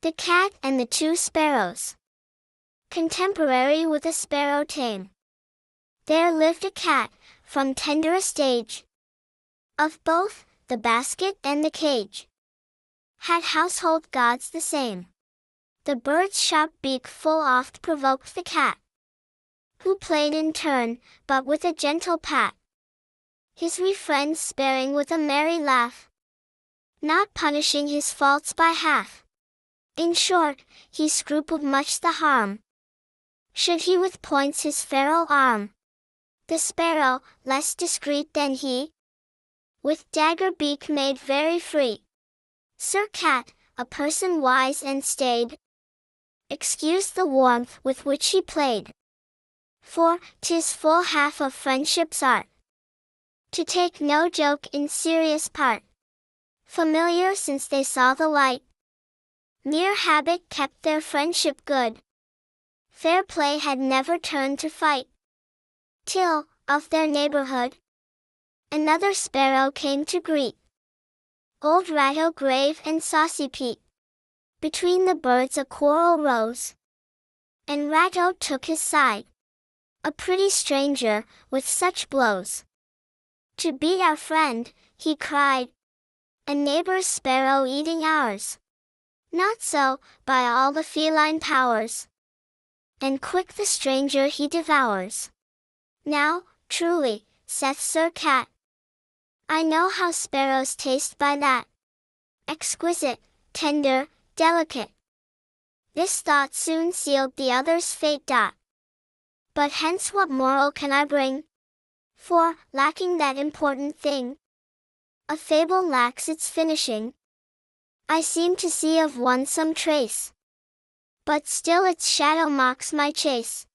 The Cat and the Two Sparrows Contemporary with a sparrow tame. There lived a cat, from tenderest age. Of both, the basket and the cage. Had household gods the same. The bird's sharp beak full oft provoked the cat. Who played in turn, but with a gentle pat. His wee friends sparing with a merry laugh. Not punishing his faults by half. In short, he scrupled much the harm. Should he with points his feral arm? The sparrow, less discreet than he, with dagger beak made very free. Sir Cat, a person wise and staid, excused the warmth with which he played. For, 'tis full half of friendship's art, to take no joke in serious part. Familiar since they saw the light, Mere habit kept their friendship good. Fair play had never turned to fight. Till, of their neighborhood, another sparrow came to greet. Old Ratto grave and saucy Pete. Between the birds a quarrel rose. And Ratto took his side. A pretty stranger, with such blows. To beat our friend, he cried. A neighbor's sparrow eating ours. Not so, by all the feline powers. And quick the stranger he devours. Now, truly, saith Sir Cat. I know how sparrows taste by that. Exquisite, tender, delicate. This thought soon sealed the other's fate. Dot. But hence what moral can I bring? For, lacking that important thing, a fable lacks its finishing. I seem to see of one some trace. But still its shadow mocks my chase.